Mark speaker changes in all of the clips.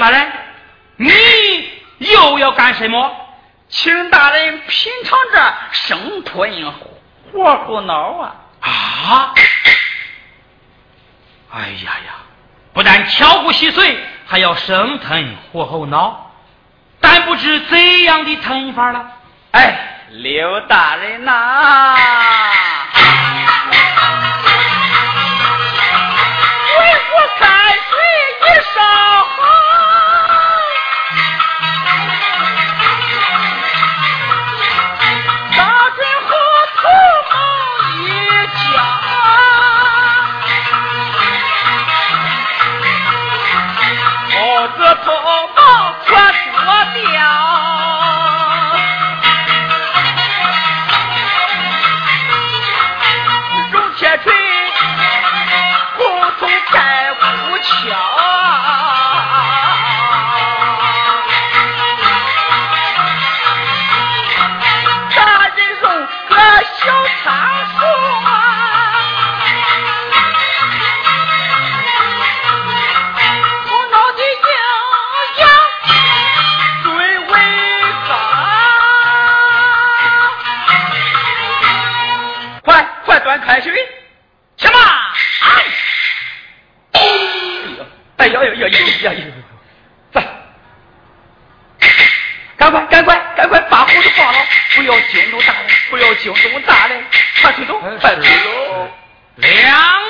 Speaker 1: 大人，你又要干什么？
Speaker 2: 请大人品尝这生吞活猴脑啊！
Speaker 1: 啊！哎呀呀，不但敲骨吸髓，还要生吞活猴脑，但不知怎样的吞法了。
Speaker 2: 哎，刘大人呐！为我开水一烧。刘大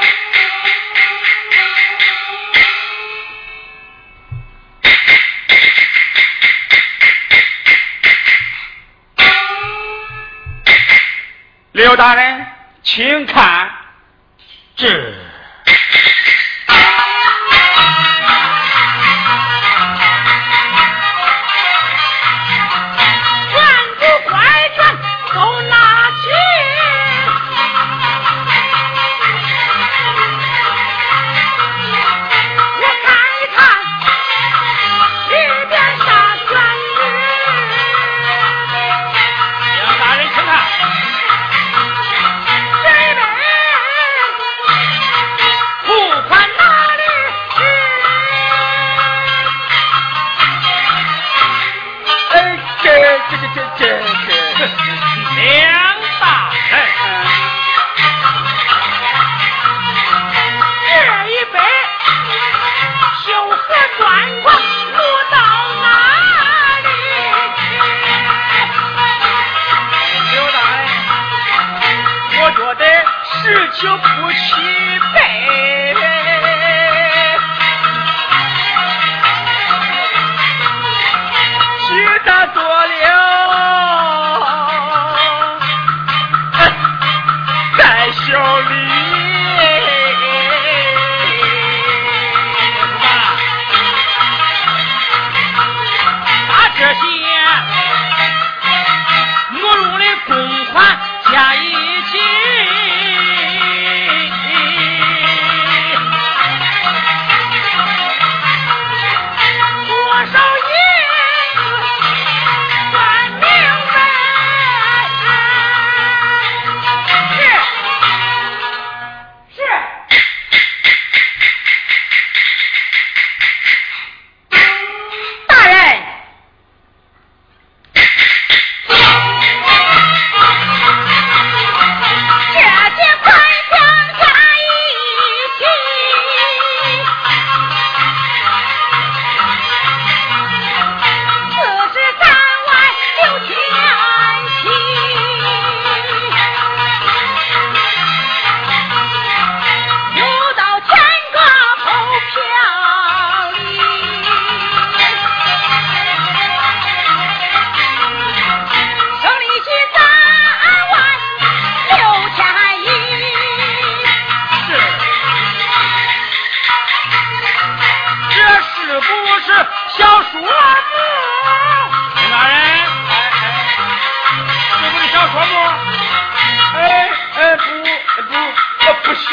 Speaker 2: 刘大人请看。
Speaker 1: 这
Speaker 2: 就不去拜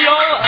Speaker 2: 饶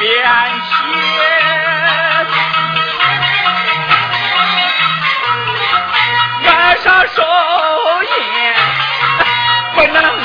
Speaker 3: 的上边写。上手印不能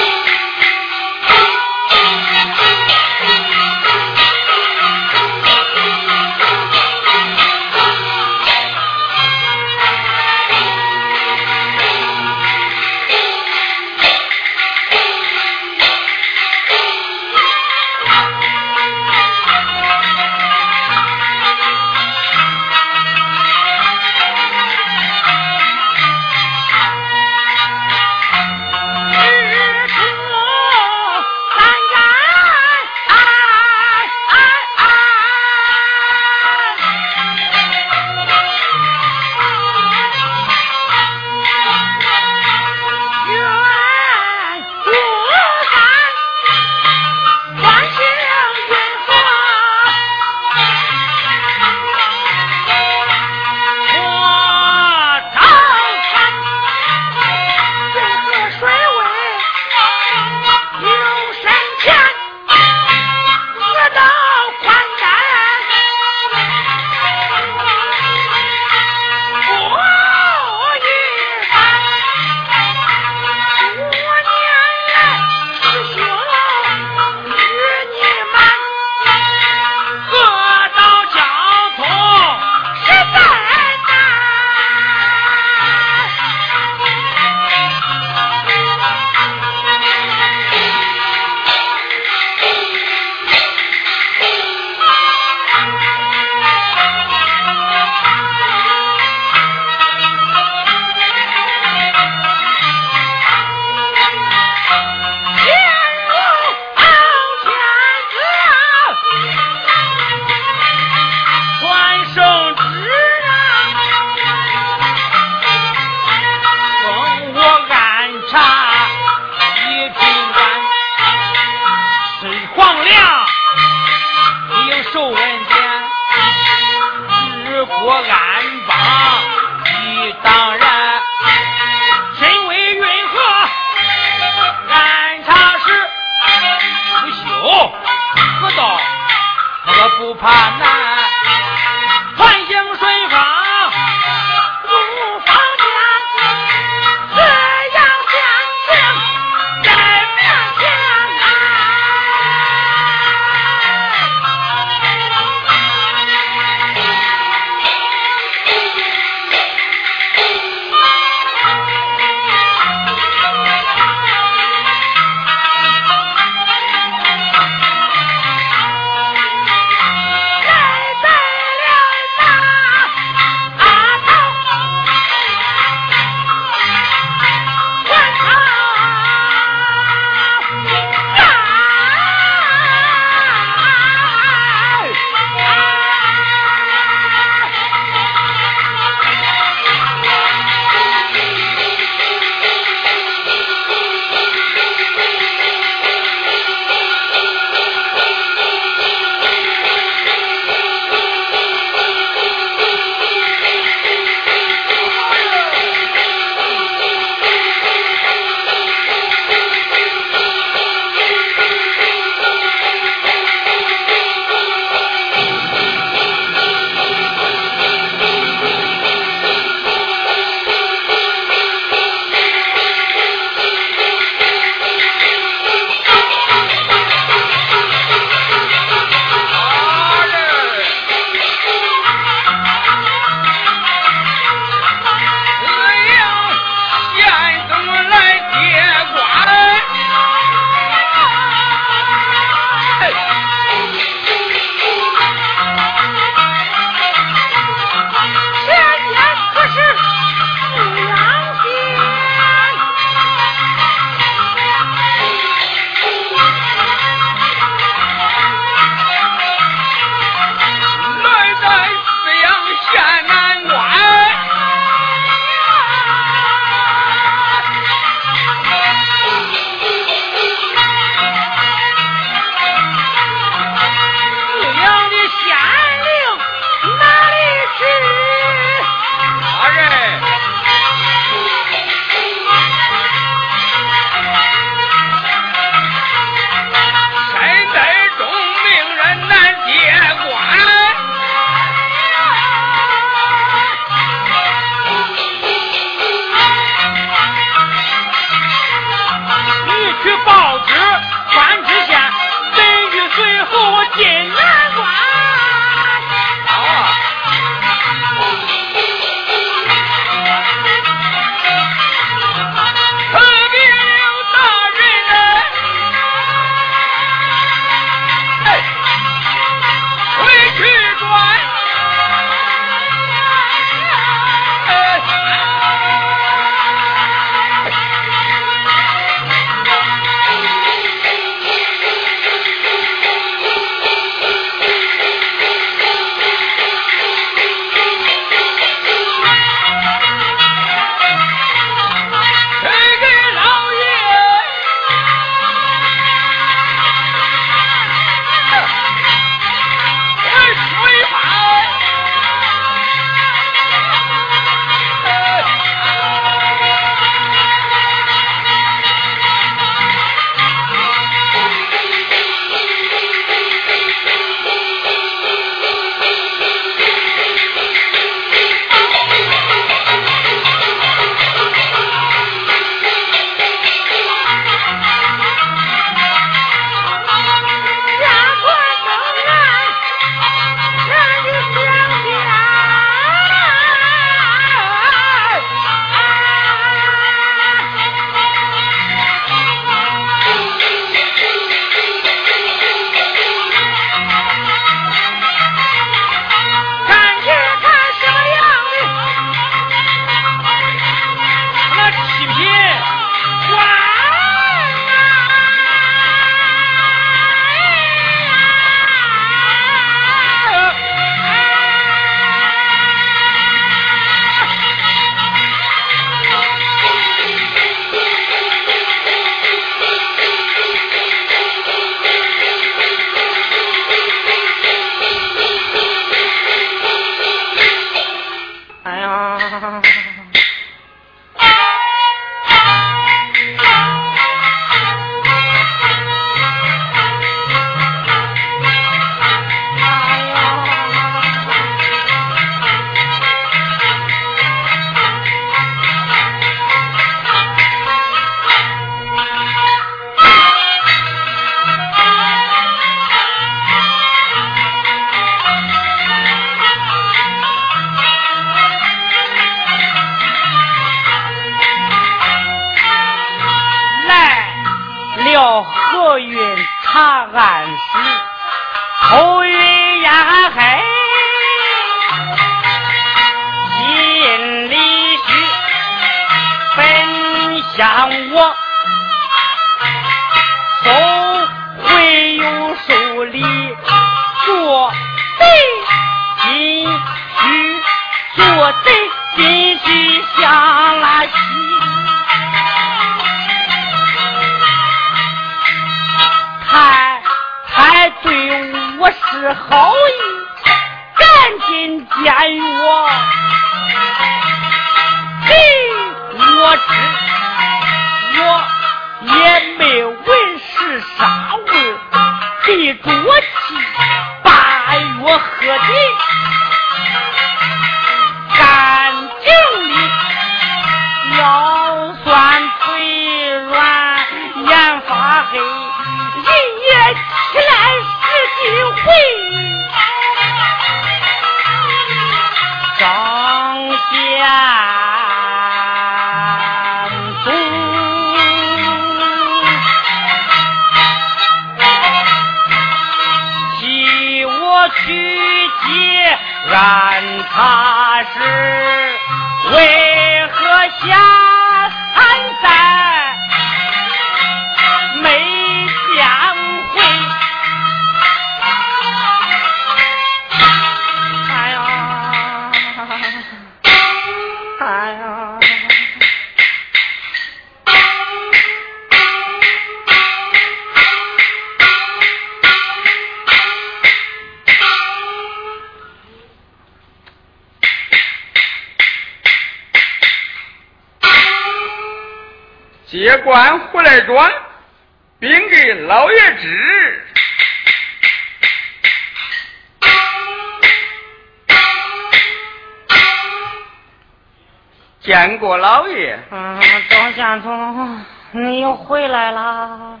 Speaker 3: 见过老爷。
Speaker 2: 嗯，董先生，你又回来了。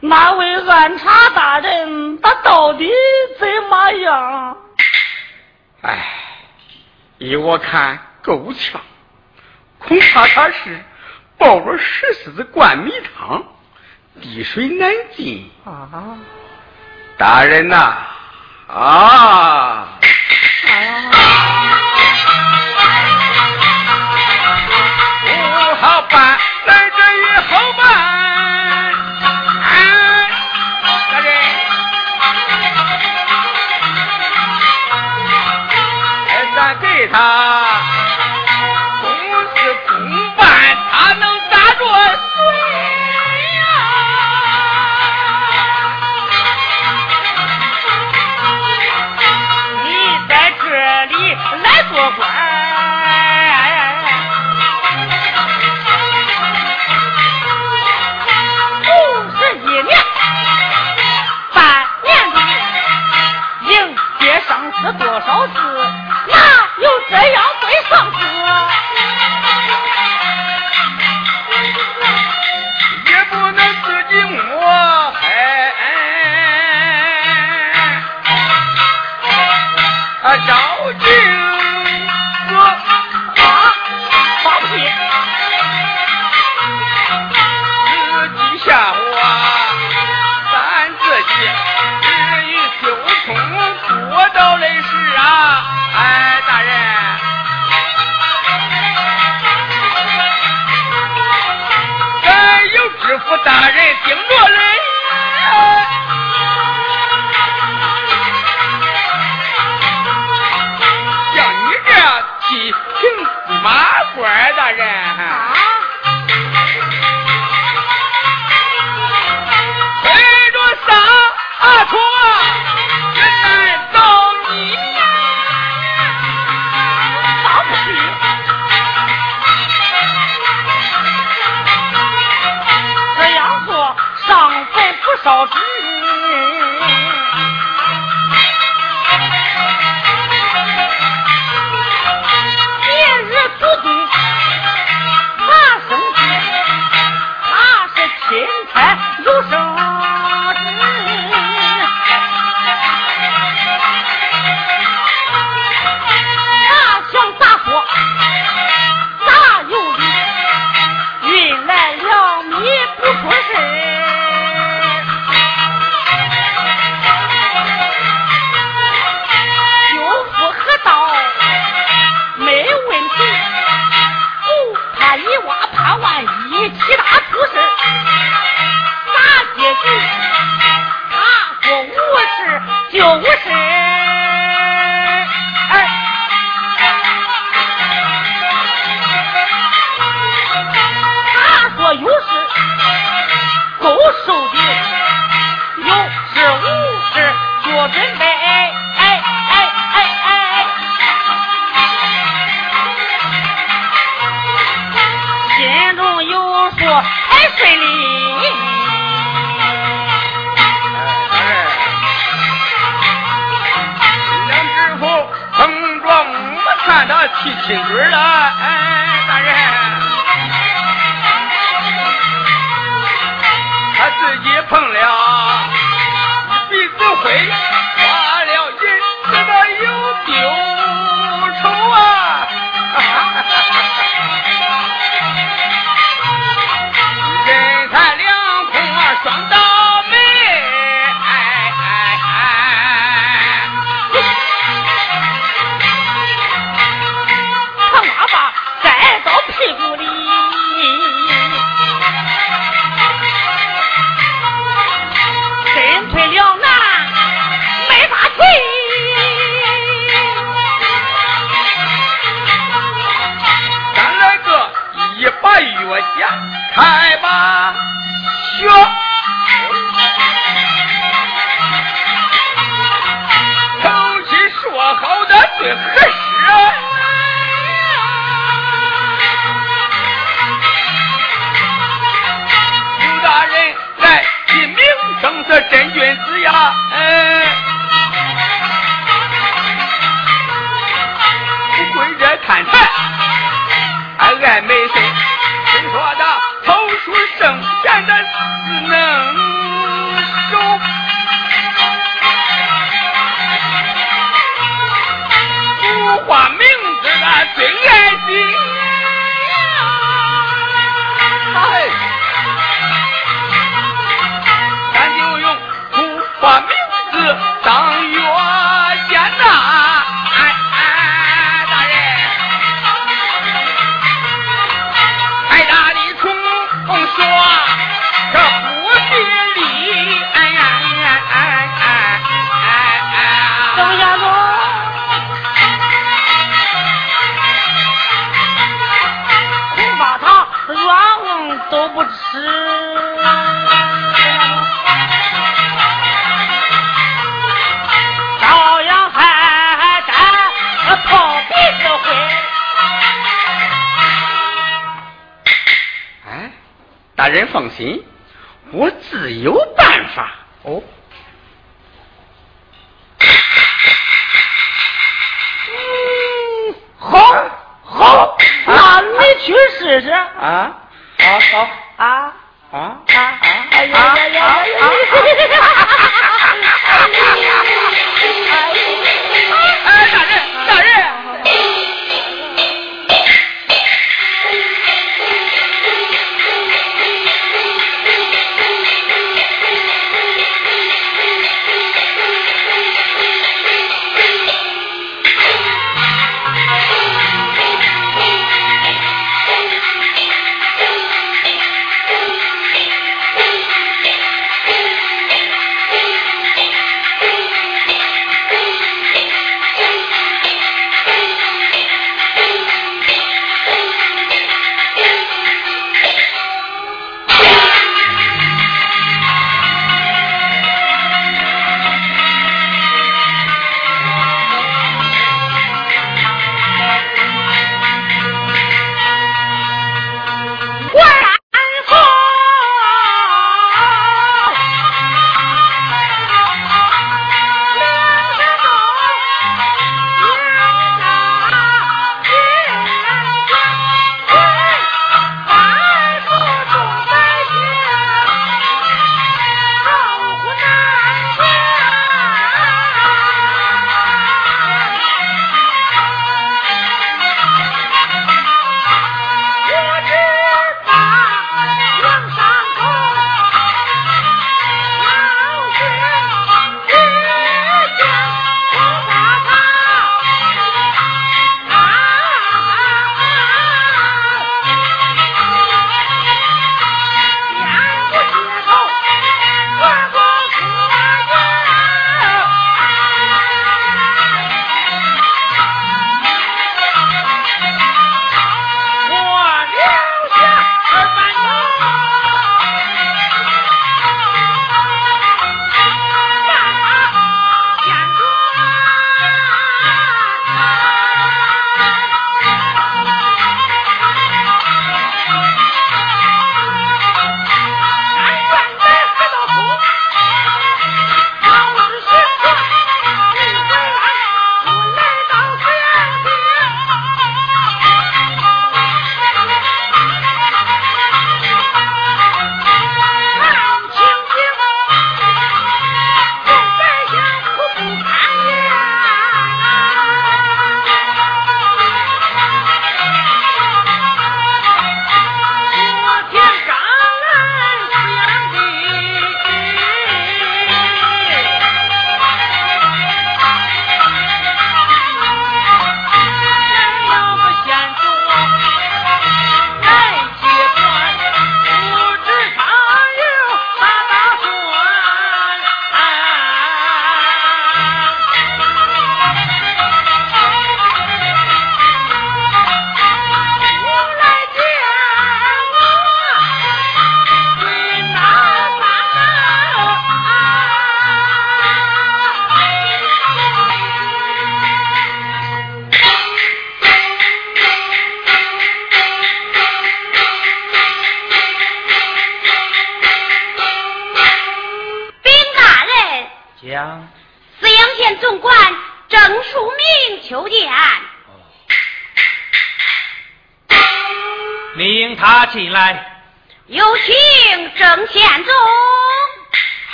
Speaker 2: 那位暗查大人，他到底怎么样？
Speaker 3: 哎，依我看够呛，恐怕他是抱着石狮子灌米汤，滴水难进。
Speaker 2: 啊，
Speaker 3: 大人呐、啊，啊。
Speaker 2: 哎呀。
Speaker 3: 来
Speaker 2: 这一后半。高四哪有这样对上司
Speaker 3: 也不能自己抹黑啊
Speaker 2: 赵赔礼！哎，
Speaker 3: 梁知府碰着母串的七七女了，哎，大人，他自己碰了鼻子灰。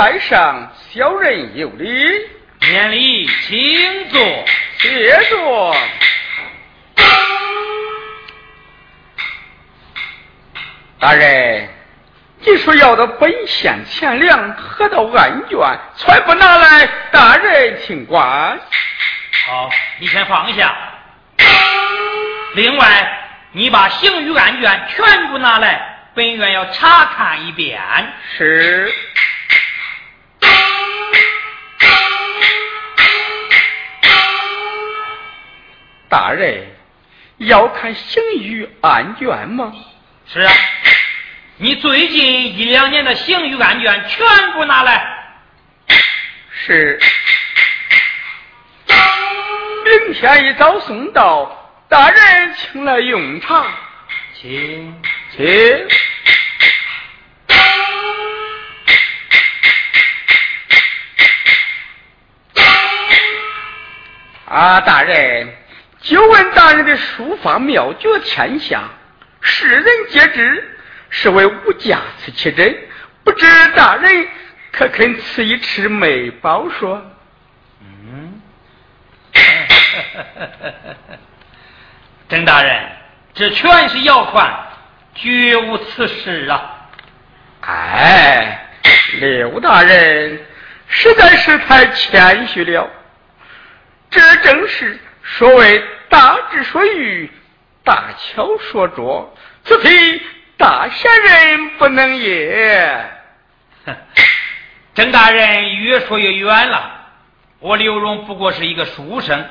Speaker 3: 在上，小人有礼。
Speaker 1: 免礼，请坐。
Speaker 3: 谢坐。大人，你说要的本县钱粮何到案卷，全部拿来。大人请管。
Speaker 1: 好，你先放下。另外，你把刑狱案卷全部拿来，本院要查看一遍。
Speaker 3: 是。大人要看刑狱案卷吗？
Speaker 1: 是啊，你最近一两年的刑狱案卷全部拿来。
Speaker 3: 是。明天一早送到，大人请来用茶。
Speaker 1: 请，
Speaker 3: 请。啊，大人。就问大人的书法妙绝天下，世人皆知，是为无价此其真。不知大人可肯赐一尺美宝说？
Speaker 1: 嗯，郑大人，这全是谣传，绝无此事啊！
Speaker 3: 哎，刘大人实在是太谦虚了，这正是。所谓大智说愚，大巧说拙，此非大贤人不能也。
Speaker 1: 郑大人越说越远了。我刘荣不过是一个书生，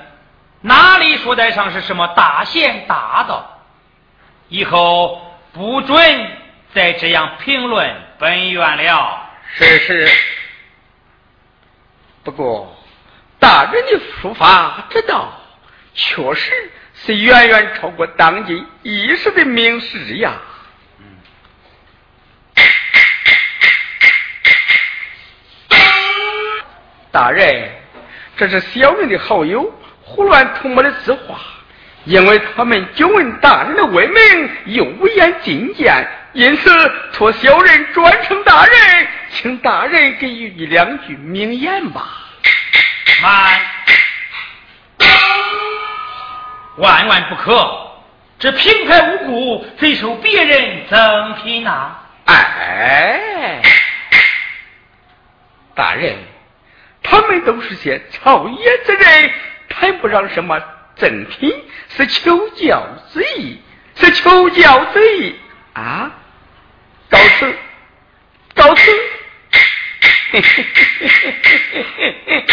Speaker 1: 哪里说得上是什么大贤大道？以后不准再这样评论本院了。
Speaker 3: 是是。不过大人的书法之道。确实是远远超过当今一时的名士呀！大人，这是小人的好友胡乱涂抹的字画，因为他们久闻大人的威名，又无言进谏，因此托小人转称大人，请大人给予一两句名言吧。
Speaker 1: 慢。万万不可！这平白无故非受别人赠品呐！
Speaker 3: 哎，大人，他们都是些草野之人，谈不上什么赠品，是求教之意，是求教之意啊！告辞，告辞。嘿嘿嘿嘿嘿嘿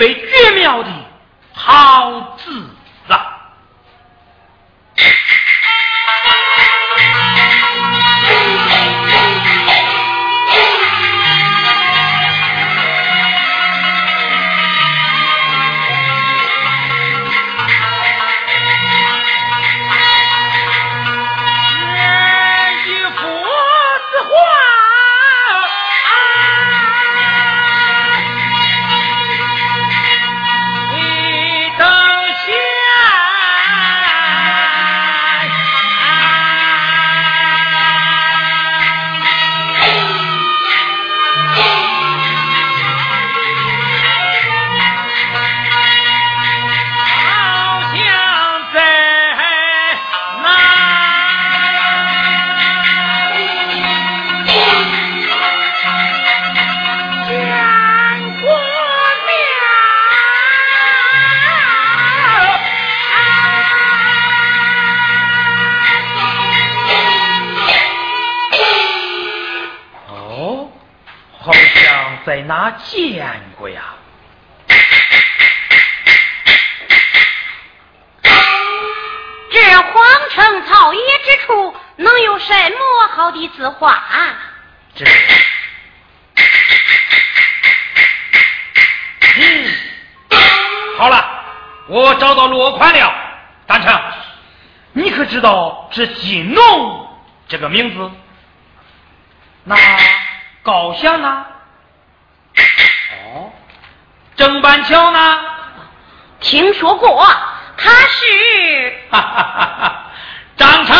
Speaker 1: 为绝妙的好字。
Speaker 2: 金农这个名字。那高翔呢？哦。郑板桥呢？
Speaker 4: 听说过他是
Speaker 2: 张成